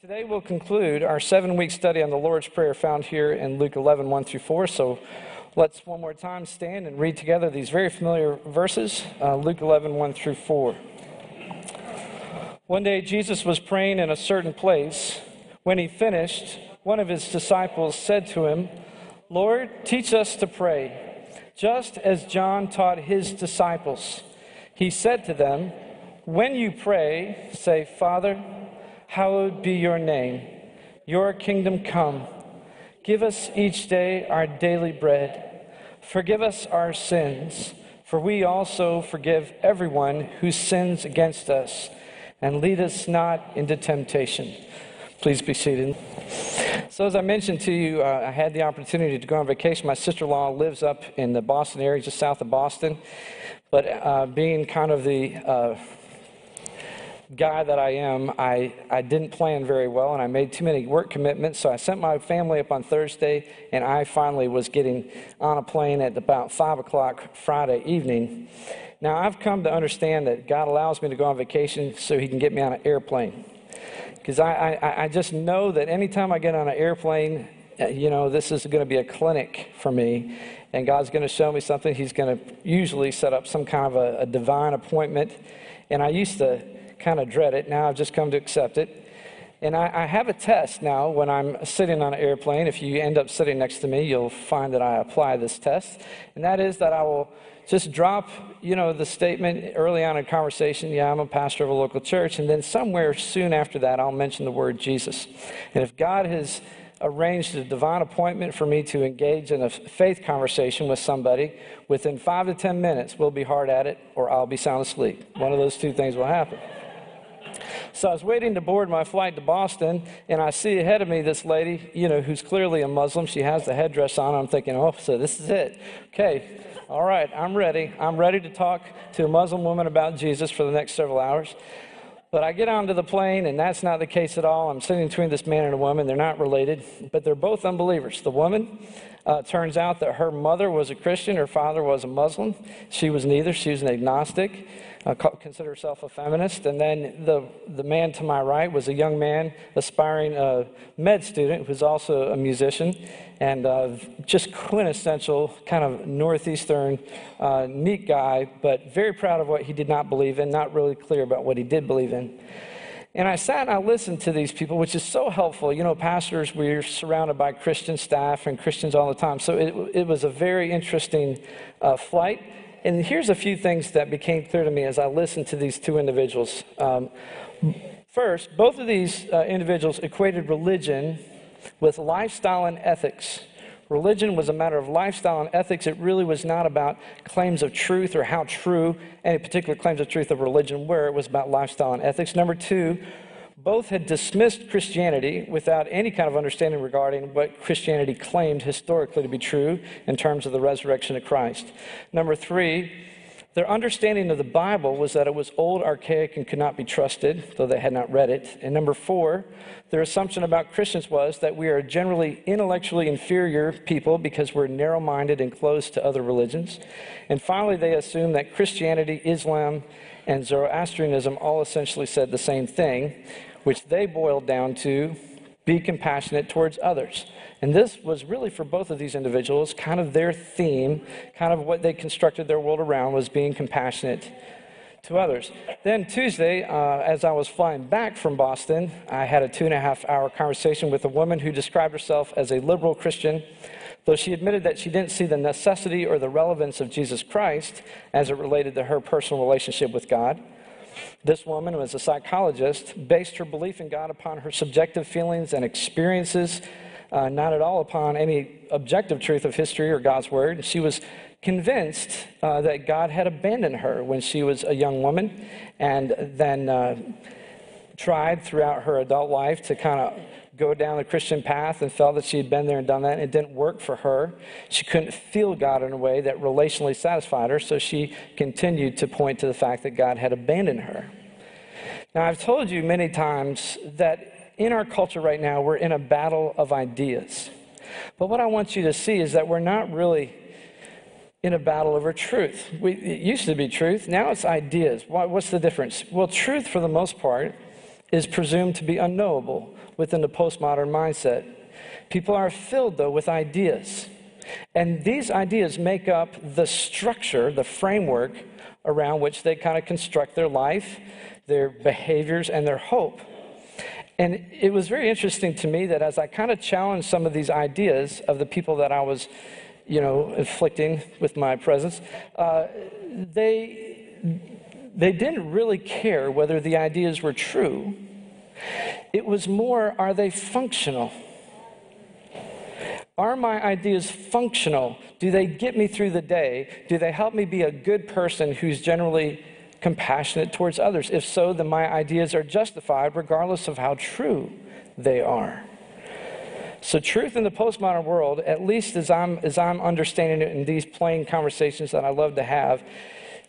Today we'll conclude our seven week study on the Lord's Prayer found here in Luke 11, 1 through 4. So let's one more time stand and read together these very familiar verses uh, Luke 11, 1 through 4. One day Jesus was praying in a certain place. When he finished, one of his disciples said to him, Lord, teach us to pray, just as John taught his disciples. He said to them, When you pray, say, Father, hallowed be your name. Your kingdom come. Give us each day our daily bread. Forgive us our sins, for we also forgive everyone who sins against us. And lead us not into temptation. Please be seated. So, as I mentioned to you, uh, I had the opportunity to go on vacation. My sister in law lives up in the Boston area, just south of Boston. But uh, being kind of the uh, guy that I am, I, I didn't plan very well and I made too many work commitments. So I sent my family up on Thursday and I finally was getting on a plane at about 5 o'clock Friday evening. Now I've come to understand that God allows me to go on vacation so He can get me on an airplane. Because I, I, I just know that anytime I get on an airplane, uh, you know, this is going to be a clinic for me. And God's going to show me something. He's going to usually set up some kind of a, a divine appointment. And I used to kind of dread it. Now I've just come to accept it. And I, I, have a test now when I'm sitting on an airplane. If you end up sitting next to me, you'll find that I apply this test. And that is that I will just drop, you know, the statement early on in conversation, yeah, I'm a pastor of a local church. And then somewhere soon after that, I'll mention the word Jesus. And if God has arranged a divine appointment for me to engage in a faith conversation with somebody, within five to 10 minutes, we'll be hard at it or I'll be sound asleep. One of those two things will happen. So I was waiting to board my flight to Boston, and I see ahead of me this lady, you know, who's clearly a Muslim. She has the headdress on. I'm thinking, oh, so this is it. Okay, all right, I'm ready. I'm ready to talk to a Muslim woman about Jesus for the next several hours. But I get onto the plane, and that's not the case at all. I'm sitting between this man and a woman. They're not related, but they're both unbelievers. The woman, uh, turns out that her mother was a Christian, her father was a Muslim. She was neither, she was an agnostic uh, consider herself a feminist. And then the, the man to my right was a young man, aspiring uh, med student, who's also a musician, and uh, just quintessential kind of northeastern, uh, neat guy, but very proud of what he did not believe in, not really clear about what he did believe in. And I sat and I listened to these people, which is so helpful. You know, pastors, we're surrounded by Christian staff and Christians all the time. So it, it was a very interesting uh, flight. And here's a few things that became clear to me as I listened to these two individuals. Um, first, both of these uh, individuals equated religion with lifestyle and ethics. Religion was a matter of lifestyle and ethics. It really was not about claims of truth or how true any particular claims of truth of religion were. It was about lifestyle and ethics. Number two, both had dismissed Christianity without any kind of understanding regarding what Christianity claimed historically to be true in terms of the resurrection of Christ. Number three, their understanding of the Bible was that it was old, archaic, and could not be trusted, though they had not read it. And number four, their assumption about Christians was that we are generally intellectually inferior people because we're narrow minded and closed to other religions. And finally, they assumed that Christianity, Islam, and Zoroastrianism all essentially said the same thing, which they boiled down to be compassionate towards others. And this was really for both of these individuals kind of their theme, kind of what they constructed their world around was being compassionate to others. Then Tuesday, uh, as I was flying back from Boston, I had a two and a half hour conversation with a woman who described herself as a liberal Christian, though she admitted that she didn't see the necessity or the relevance of Jesus Christ as it related to her personal relationship with God. This woman was a psychologist, based her belief in God upon her subjective feelings and experiences, uh, not at all upon any objective truth of history or God's word. She was convinced uh, that God had abandoned her when she was a young woman, and then uh, tried throughout her adult life to kind of go down the Christian path and felt that she had been there and done that. And it didn't work for her. She couldn't feel God in a way that relationally satisfied her, so she continued to point to the fact that God had abandoned her. Now, I've told you many times that in our culture right now, we're in a battle of ideas. But what I want you to see is that we're not really in a battle over truth. We, it used to be truth, now it's ideas. What's the difference? Well, truth, for the most part, is presumed to be unknowable within the postmodern mindset. People are filled, though, with ideas. And these ideas make up the structure, the framework around which they kind of construct their life, their behaviors, and their hope. And it was very interesting to me that as I kind of challenged some of these ideas of the people that I was, you know, inflicting with my presence, uh, they, they didn't really care whether the ideas were true. It was more, are they functional? Are my ideas functional? Do they get me through the day? Do they help me be a good person who's generally compassionate towards others? If so, then my ideas are justified regardless of how true they are. So, truth in the postmodern world, at least as I'm, as I'm understanding it in these plane conversations that I love to have,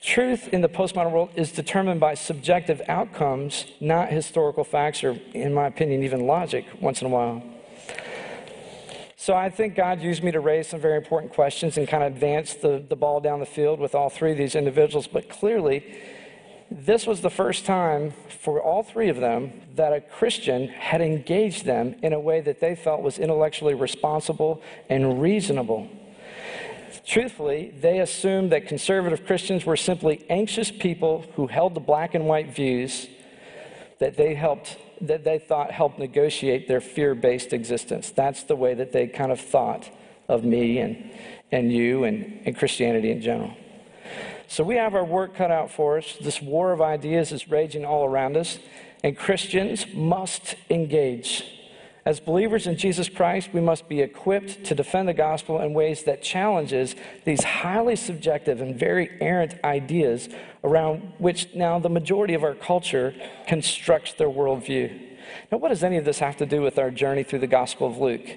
truth in the postmodern world is determined by subjective outcomes, not historical facts or, in my opinion, even logic once in a while. So I think God used me to raise some very important questions and kind of advance the, the ball down the field with all three of these individuals. But clearly, this was the first time for all three of them that a Christian had engaged them in a way that they felt was intellectually responsible and reasonable. Truthfully, they assumed that conservative Christians were simply anxious people who held the black and white views that they helped that they thought helped negotiate their fear based existence. That's the way that they kind of thought of me and, and you and, and Christianity in general. So we have our work cut out for us. This war of ideas is raging all around us, and Christians must engage. As believers in Jesus Christ, we must be equipped to defend the gospel in ways that challenges these highly subjective and very errant ideas around which now the majority of our culture constructs their worldview. Now, what does any of this have to do with our journey through the Gospel of Luke?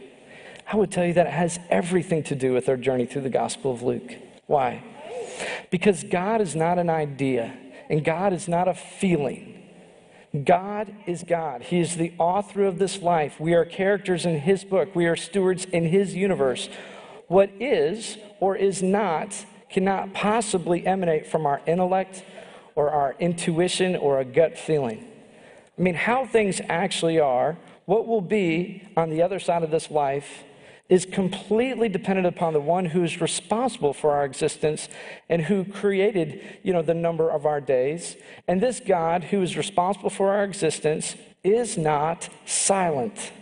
I would tell you that it has everything to do with our journey through the Gospel of Luke. Why? Because God is not an idea, and God is not a feeling. God is God. He is the author of this life. We are characters in His book, we are stewards in His universe. What is or is not cannot possibly emanate from our intellect or our intuition or a gut feeling. I mean, how things actually are, what will be on the other side of this life, is completely dependent upon the one who is responsible for our existence and who created, you know, the number of our days. And this God who is responsible for our existence is not silent.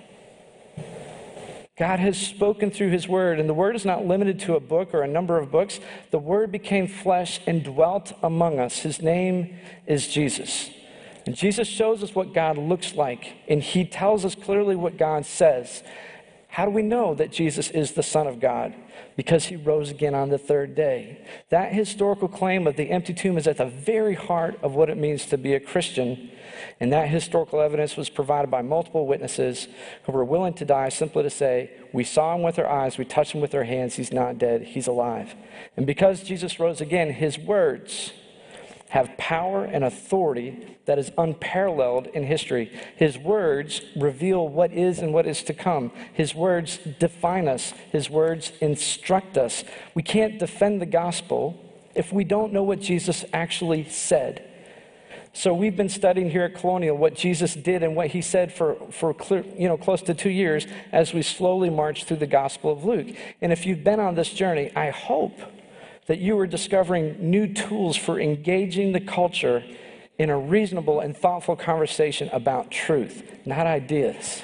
God has spoken through his word, and the word is not limited to a book or a number of books. The word became flesh and dwelt among us. His name is Jesus. And Jesus shows us what God looks like, and he tells us clearly what God says. How do we know that Jesus is the Son of God? Because he rose again on the third day. That historical claim of the empty tomb is at the very heart of what it means to be a Christian. And that historical evidence was provided by multiple witnesses who were willing to die simply to say, We saw him with our eyes, we touched him with our hands, he's not dead, he's alive. And because Jesus rose again, his words, have power and authority that is unparalleled in history. His words reveal what is and what is to come. His words define us, His words instruct us. We can't defend the gospel if we don't know what Jesus actually said. So we've been studying here at Colonial what Jesus did and what he said for, for clear, you know, close to two years as we slowly march through the Gospel of Luke. And if you've been on this journey, I hope that you were discovering new tools for engaging the culture in a reasonable and thoughtful conversation about truth, not ideas.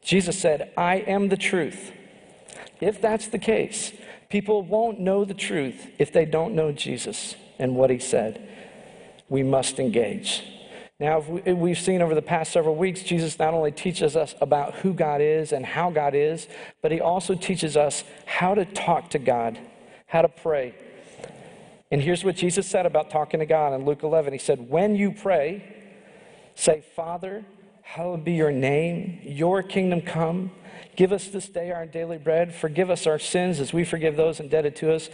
Jesus said, I am the truth. If that's the case, people won't know the truth if they don't know Jesus and what he said. We must engage. Now, we've seen over the past several weeks, Jesus not only teaches us about who God is and how God is, but he also teaches us how to talk to God how to pray. And here's what Jesus said about talking to God in Luke 11. He said, When you pray, say, Father, hallowed be your name, your kingdom come. Give us this day our daily bread. Forgive us our sins as we forgive those indebted to us.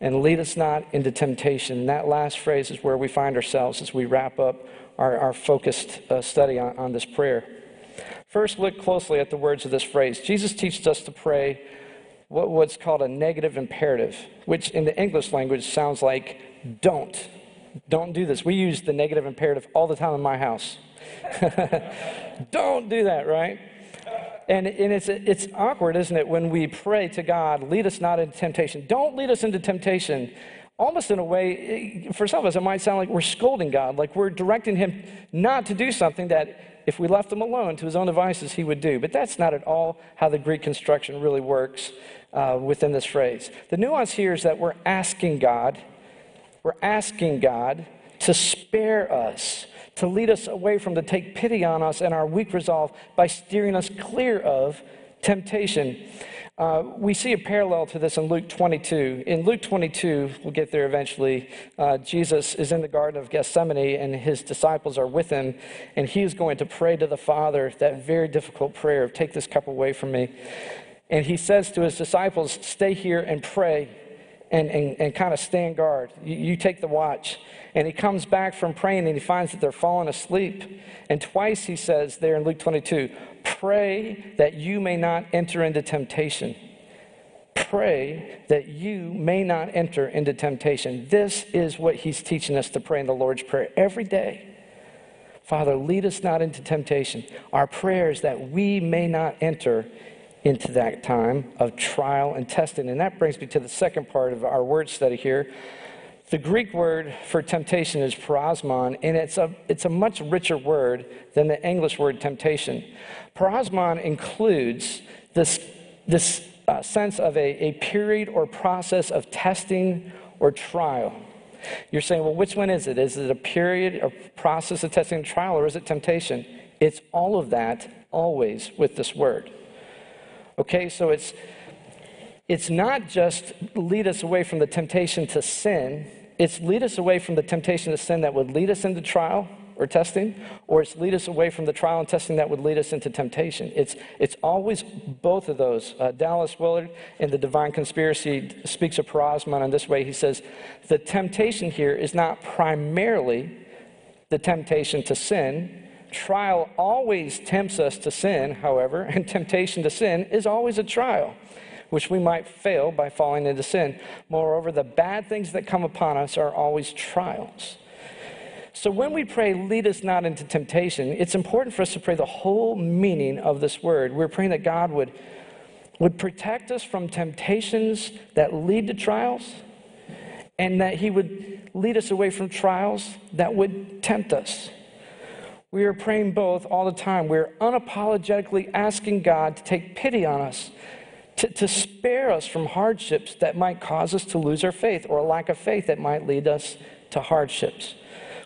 And lead us not into temptation. And that last phrase is where we find ourselves as we wrap up our, our focused uh, study on, on this prayer. First, look closely at the words of this phrase. Jesus teaches us to pray what, what's called a negative imperative, which in the English language sounds like don't. Don't do this. We use the negative imperative all the time in my house. Don't do that, right? And, and it's, it's awkward, isn't it, when we pray to God, lead us not into temptation. Don't lead us into temptation. Almost in a way, for some of us, it might sound like we're scolding God, like we're directing Him not to do something that if we left Him alone to His own devices, He would do. But that's not at all how the Greek construction really works uh, within this phrase. The nuance here is that we're asking God, we're asking God to spare us to lead us away from, to take pity on us and our weak resolve by steering us clear of temptation. Uh, we see a parallel to this in Luke 22. In Luke 22, we'll get there eventually, uh, Jesus is in the Garden of Gethsemane and his disciples are with him, and he is going to pray to the Father that very difficult prayer of, Take this cup away from me. And he says to his disciples, Stay here and pray and, and, and kind of stand guard. You, you take the watch. And he comes back from praying and he finds that they're falling asleep. And twice he says there in Luke 22 pray that you may not enter into temptation. Pray that you may not enter into temptation. This is what he's teaching us to pray in the Lord's Prayer every day. Father, lead us not into temptation. Our prayer is that we may not enter into that time of trial and testing. And that brings me to the second part of our word study here. The Greek word for temptation is peirasmon, and it's a, it's a much richer word than the English word temptation. Peirasmon includes this, this uh, sense of a, a period or process of testing or trial. You're saying, well, which one is it? Is it a period or process of testing and trial, or is it temptation? It's all of that always with this word. Okay, so it's it's not just lead us away from the temptation to sin, it's lead us away from the temptation to sin that would lead us into trial or testing, or it's lead us away from the trial and testing that would lead us into temptation. It's, it's always both of those. Uh, Dallas Willard in The Divine Conspiracy speaks of peirasmon in this way. He says, The temptation here is not primarily the temptation to sin, Trial always tempts us to sin, however, and temptation to sin is always a trial, which we might fail by falling into sin. Moreover, the bad things that come upon us are always trials. So when we pray, lead us not into temptation, it's important for us to pray the whole meaning of this word. We're praying that God would, would protect us from temptations that lead to trials, and that He would lead us away from trials that would tempt us. We are praying both all the time. We're unapologetically asking God to take pity on us, to, to spare us from hardships that might cause us to lose our faith or a lack of faith that might lead us to hardships.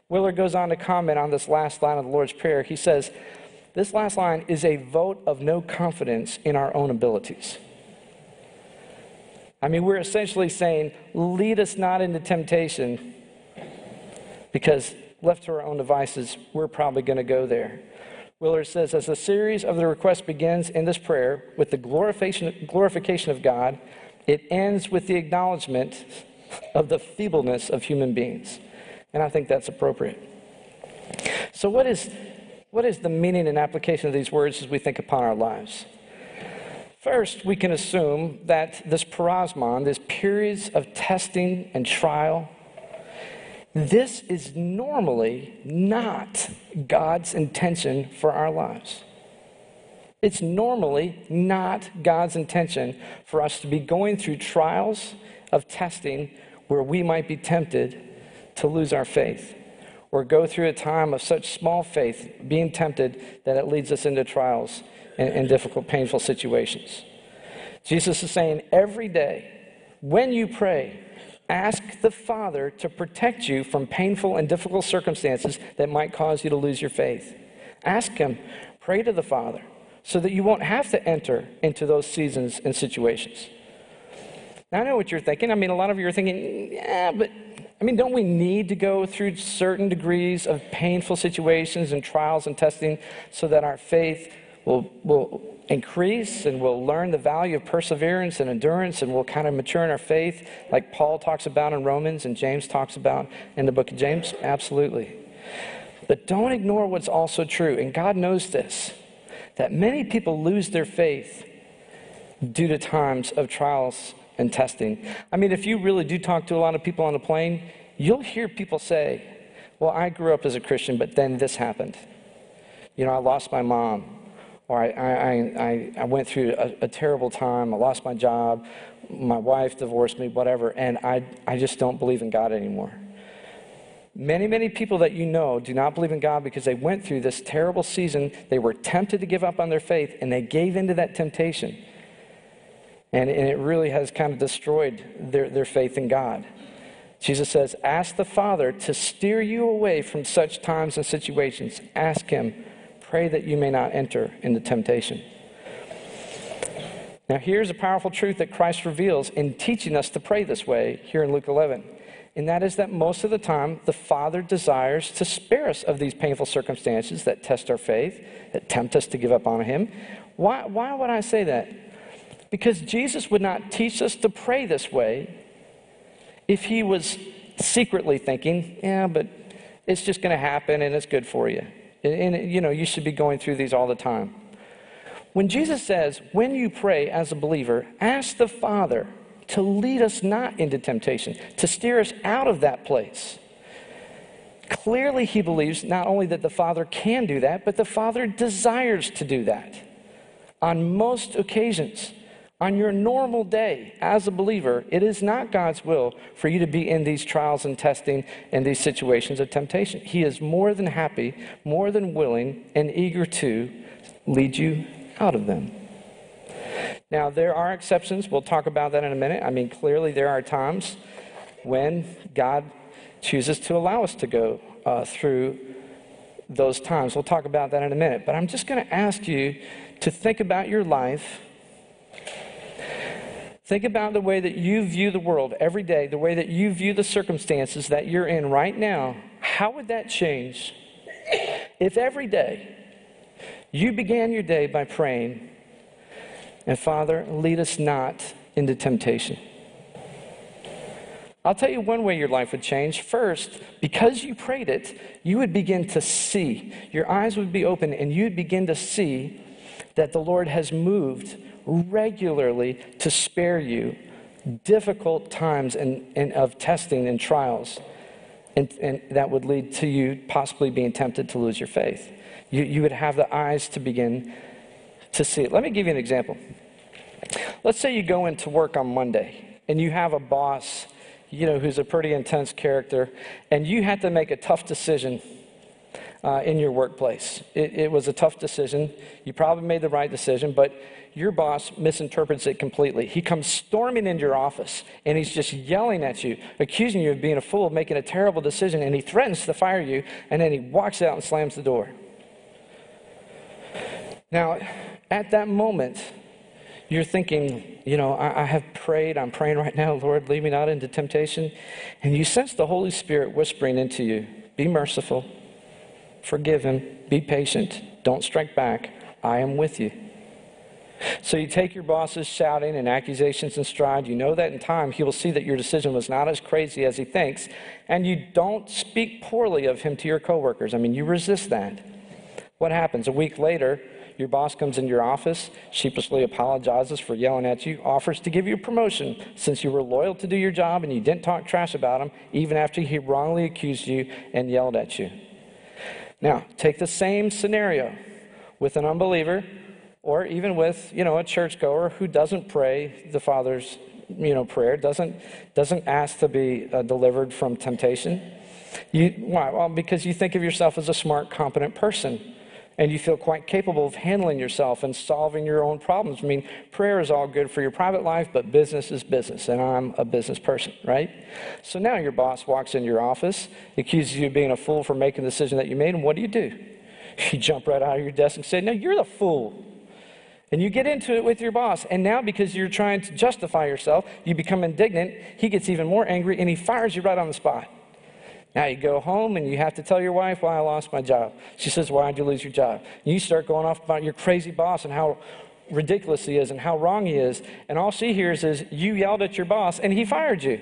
Willard goes on to comment on this last line of the Lord's Prayer. He says, This last line is a vote of no confidence in our own abilities. I mean, we're essentially saying, Lead us not into temptation because left to our own devices, we're probably going to go there. Willard says, as the series of the request begins in this prayer with the glorification, of God, it ends with the acknowledgement of the feebleness of human beings. And I think that's appropriate. So, what is, what is the meaning and application of these words as we think upon our lives? First, we can assume that this peirasmon, this periods of testing and trial, this is normally not God's intention for our lives. It's normally not God's intention for us to be going through trials of testing where we might be tempted to lose our faith or go through a time of such small faith, being tempted that it leads us into trials and, and difficult, painful situations. Jesus is saying every day, when you pray, Ask the Father to protect you from painful and difficult circumstances that might cause you to lose your faith. Ask Him, pray to the Father, so that you won't have to enter into those seasons and situations. Now, I know what you're thinking. I mean, a lot of you are thinking, yeah, but I mean, don't we need to go through certain degrees of painful situations and trials and testing so that our faith will, will increase and we'll learn the value of perseverance and endurance and we'll kind of mature in our faith, like Paul talks about in Romans and James talks about in the book of James? Absolutely. But don't ignore what's also true, and God knows this that many people lose their faith due to times of trials and testing. I mean, if you really do talk to a lot of people on the plane, you'll hear people say, Well, I grew up as a Christian, but then this happened. You know, I lost my mom, or I, I, I, I went through a, a terrible time, I lost my job, my wife divorced me, whatever, and I, I just don't believe in God anymore. Many, many people that you know do not believe in God because they went through this terrible season. They were tempted to give up on their faith and they gave into that temptation. And, and it really has kind of destroyed their, their faith in God. Jesus says, Ask the Father to steer you away from such times and situations. Ask Him. Pray that you may not enter into temptation. Now, here's a powerful truth that Christ reveals in teaching us to pray this way here in Luke 11 and that is that most of the time, the Father desires to spare us of these painful circumstances that test our faith, that tempt us to give up on Him. Why, why would I say that? Because Jesus would not teach us to pray this way if He was secretly thinking, yeah, but it's just going to happen and it's good for you. And, you know, you should be going through these all the time. When Jesus says, when you pray as a believer, ask the Father to lead us not into temptation, to steer us out of that place. Clearly, he believes not only that the Father can do that, but the Father desires to do that. On most occasions, on your normal day as a believer, it is not God's will for you to be in these trials and testing and these situations of temptation. He is more than happy, more than willing, and eager to lead you out of them. Now, there are exceptions. We'll talk about that in a minute. I mean, clearly, there are times when God chooses to allow us to go uh, through those times. We'll talk about that in a minute. But I'm just going to ask you to think about your life. Think about the way that you view the world every day, the way that you view the circumstances that you're in right now. How would that change if every day you began your day by praying, and Father, lead us not into temptation. I'll tell you one way your life would change. First, because you prayed it, you would begin to see. Your eyes would be open, and you'd begin to see that the Lord has moved regularly to spare you difficult times and, and of testing and trials. And, and, that would lead to you possibly being tempted to lose your faith. You, you would have the eyes to begin to see it. Let me give you an example. Let's say you go into work on Monday and you have a boss, you know, who's a pretty intense character, and you had to make a tough decision uh, in your workplace. It, it was a tough decision. You probably made the right decision, but your boss misinterprets it completely. He comes storming into your office and he's just yelling at you, accusing you of being a fool, making a terrible decision, and he threatens to fire you, and then he walks out and slams the door. Now, at that moment, you're thinking, you know, I, I, have prayed, I'm praying right now, Lord, lead me not into temptation. And you sense the Holy Spirit whispering into you, be merciful, forgive him, be patient, don't strike back, I am with you. So you take your boss's shouting and accusations in stride. You know that in time he will see that your decision was not as crazy as he thinks, and you don't speak poorly of him to your coworkers. I mean, you resist that. What happens? A week later, your boss comes into your office, sheepishly apologizes for yelling at you, offers to give you a promotion since you were loyal to do your job and you didn't talk trash about him, even after he wrongly accused you and yelled at you. Now, take the same scenario with an unbeliever or even with, you know, a churchgoer who doesn't pray the Father's, you know, prayer, doesn't, doesn't ask to be uh, delivered from temptation. You, why? Well, because you think of yourself as a smart, competent person and you feel quite capable of handling yourself and solving your own problems. I mean, prayer is all good for your private life, but business is business, and I'm a business person, right? So now your boss walks into your office, accuses you of being a fool for making the decision that you made, and what do you do? You jump right out of your desk and say, No, you're the fool. And you get into it with your boss. And now, because you're trying to justify yourself, you become indignant. He gets even more angry and he fires you right on the spot. Now you go home and you have to tell your wife why I lost my job. She says, Why'd you lose your job? You start going off about your crazy boss and how ridiculous he is and how wrong he is. And all she hears is, You yelled at your boss and he fired you.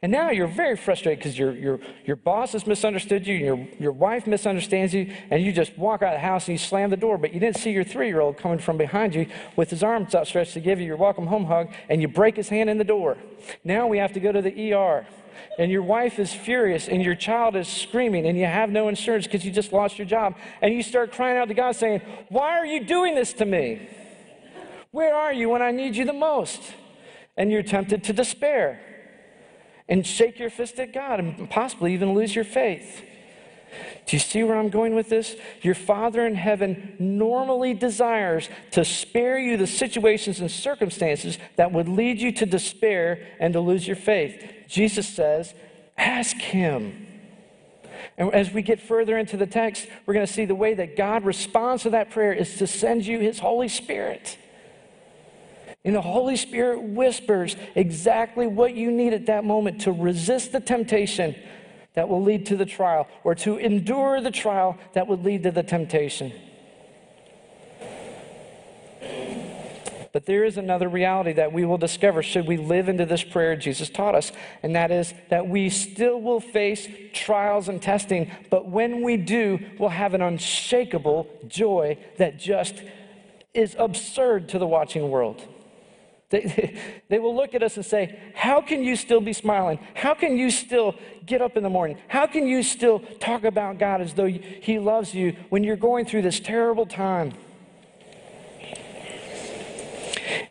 And now you're very frustrated because your, your, your boss has misunderstood you, your, your wife misunderstands you, and you just walk out of the house and you slam the door, but you didn't see your three year old coming from behind you with his arms outstretched to give you your welcome home hug, and you break his hand in the door. Now we have to go to the ER. And your wife is furious, and your child is screaming, and you have no insurance because you just lost your job. And you start crying out to God, saying, Why are you doing this to me? Where are you when I need you the most? And you're tempted to despair and shake your fist at God and possibly even lose your faith. Do you see where I'm going with this? Your Father in heaven normally desires to spare you the situations and circumstances that would lead you to despair and to lose your faith. Jesus says, Ask Him. And as we get further into the text, we're going to see the way that God responds to that prayer is to send you His Holy Spirit. And the Holy Spirit whispers exactly what you need at that moment to resist the temptation that will lead to the trial or to endure the trial that would lead to the temptation. But there is another reality that we will discover should we live into this prayer Jesus taught us, and that is that we still will face trials and testing, but when we do, we'll have an unshakable joy that just is absurd to the watching world. They, they will look at us and say, How can you still be smiling? How can you still get up in the morning? How can you still talk about God as though He loves you when you're going through this terrible time?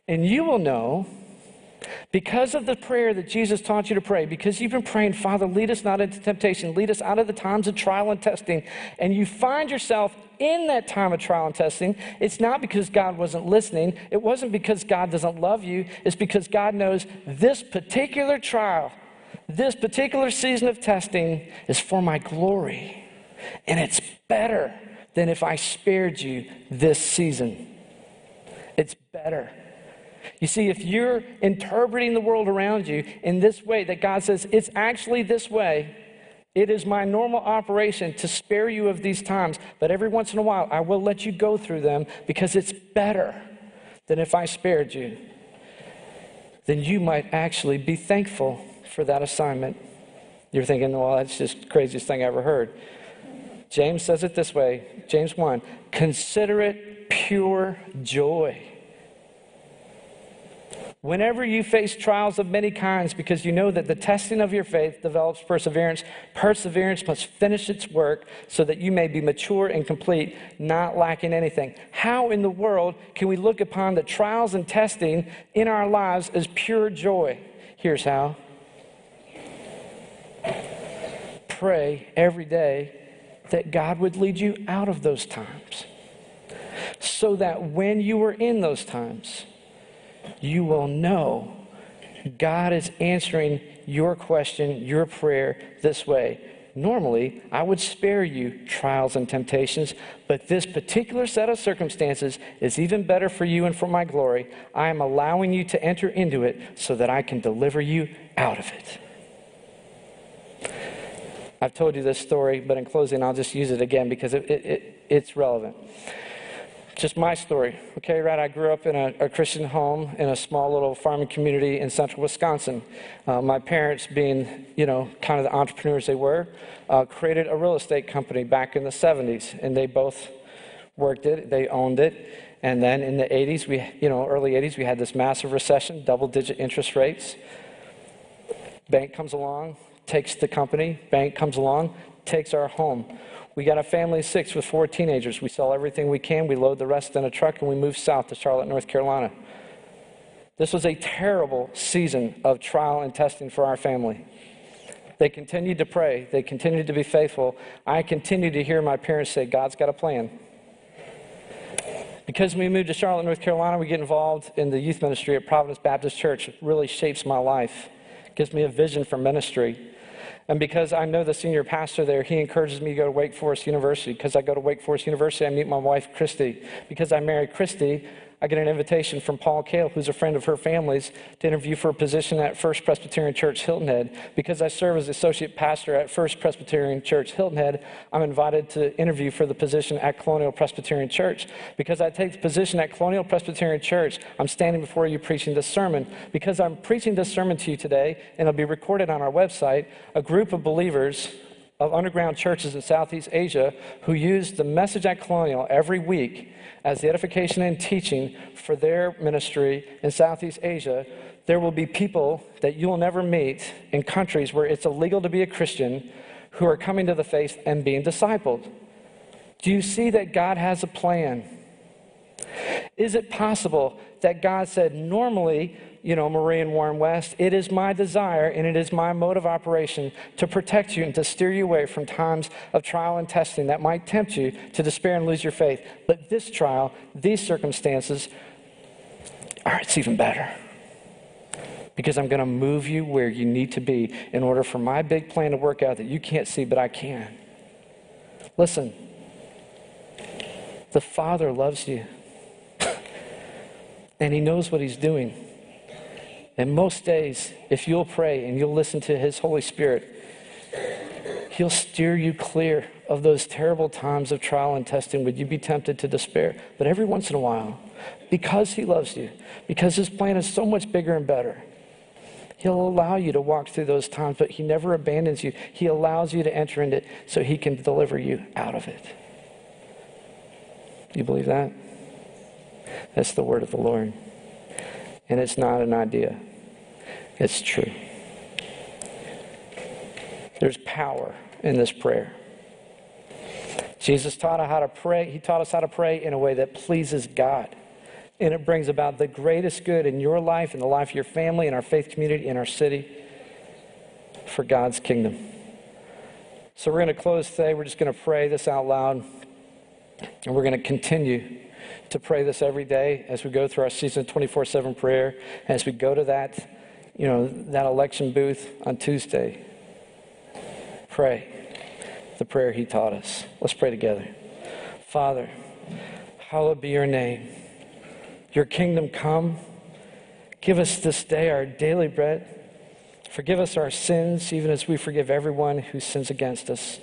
And you will know because of the prayer that Jesus taught you to pray, because you've been praying, Father, lead us not into temptation, lead us out of the times of trial and testing, and you find yourself in that time of trial and testing, it's not because God wasn't listening. It wasn't because God doesn't love you. It's because God knows this particular trial, this particular season of testing is for my glory. And it's better than if I spared you this season. It's better. You see, if you're interpreting the world around you in this way, that God says it's actually this way, it is my normal operation to spare you of these times, but every once in a while I will let you go through them because it's better than if I spared you. Then you might actually be thankful for that assignment. You're thinking, well, that's just the craziest thing I ever heard. James says it this way James 1 Consider it pure joy Whenever you face trials of many kinds, because you know that the testing of your faith develops perseverance, perseverance must finish its work so that you may be mature and complete, not lacking anything. How in the world can we look upon the trials and testing in our lives as pure joy? Here's how pray every day that God would lead you out of those times so that when you are in those times, you will know God is answering your question, your prayer this way. Normally, I would spare you trials and temptations, but this particular set of circumstances is even better for you and for my glory. I am allowing you to enter into it so that I can deliver you out of it. I've told you this story, but in closing, I'll just use it again because it, it, it, it's relevant just my story. Okay, right? I grew up in a, a, Christian home in a small little farming community in central Wisconsin. Uh, my parents, being, you know, kind of the entrepreneurs they were, uh, created a real estate company back in the 70s, and they both worked it, they owned it. And then in the 80s, we, you know, early 80s, we had this massive recession, double digit interest rates. Bank comes along, takes the company, bank comes along, takes our home. We got a family of six with four teenagers. We sell everything we can, we load the rest in a truck, and we move south to Charlotte, North Carolina. This was a terrible season of trial and testing for our family. They continued to pray, they continued to be faithful. I continued to hear my parents say, God's got a plan. Because we moved to Charlotte, North Carolina, we get involved in the youth ministry at Providence Baptist Church. It really shapes my life, gives me a vision for ministry. And because I know the senior pastor there, he encourages me to go to Wake Forest University. Because I go to Wake Forest University, I meet my wife, Christy. Because I marry Christy, I get an invitation from Paul Kale, who's a friend of her family's, to interview for a position at First Presbyterian Church Hilton Head. Because I serve as associate pastor at First Presbyterian Church Hilton Head, I'm invited to interview for the position at Colonial Presbyterian Church. Because I take the position at Colonial Presbyterian Church, I'm standing before you preaching this sermon. Because I'm preaching this sermon to you today, and it'll be recorded on our website, a group of believers of underground churches in Southeast Asia who use the message at Colonial every week as the edification and teaching for their ministry in Southeast Asia. There will be people that you will never meet in countries where it's illegal to be a Christian who are coming to the faith and being discipled. Do you see that God has a plan? Is it possible that God said, normally you know, Marie and Warren West, it is my desire and it is my mode of operation to protect you and to steer you away from times of trial and testing that might tempt you to despair and lose your faith. But this trial, these circumstances, are it's even better. Because I'm going to move you where you need to be in order for my big plan to work out that you can't see, but I can. Listen, the Father loves you, and He knows what He's doing. And most days, if you'll pray and you'll listen to His Holy Spirit, He'll steer you clear of those terrible times of trial and testing. Would you be tempted to despair? But every once in a while, because He loves you, because His plan is so much bigger and better, He'll allow you to walk through those times, but He never abandons you. He allows you to enter into it so He can deliver you out of it. Do you believe that? That's the word of the Lord. And it's not an idea. It's true. There's power in this prayer. Jesus taught us how to pray. He taught us how to pray in a way that pleases God. And it brings about the greatest good in your life, in the life of your family, in our faith community, in our city, for God's kingdom. So we're going to close today. We're just going to pray this out loud. And we're going to continue to pray this every day as we go through our season of 24 7 prayer, as we go to that you know, that election booth on Tuesday. Pray the prayer he taught us. Let's pray together. Father, hallowed be your name. Your kingdom come. Give us this day our daily bread. Forgive us our sins, even as we forgive everyone who sins against us.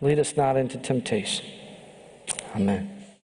Lead us not into temptation. Amen.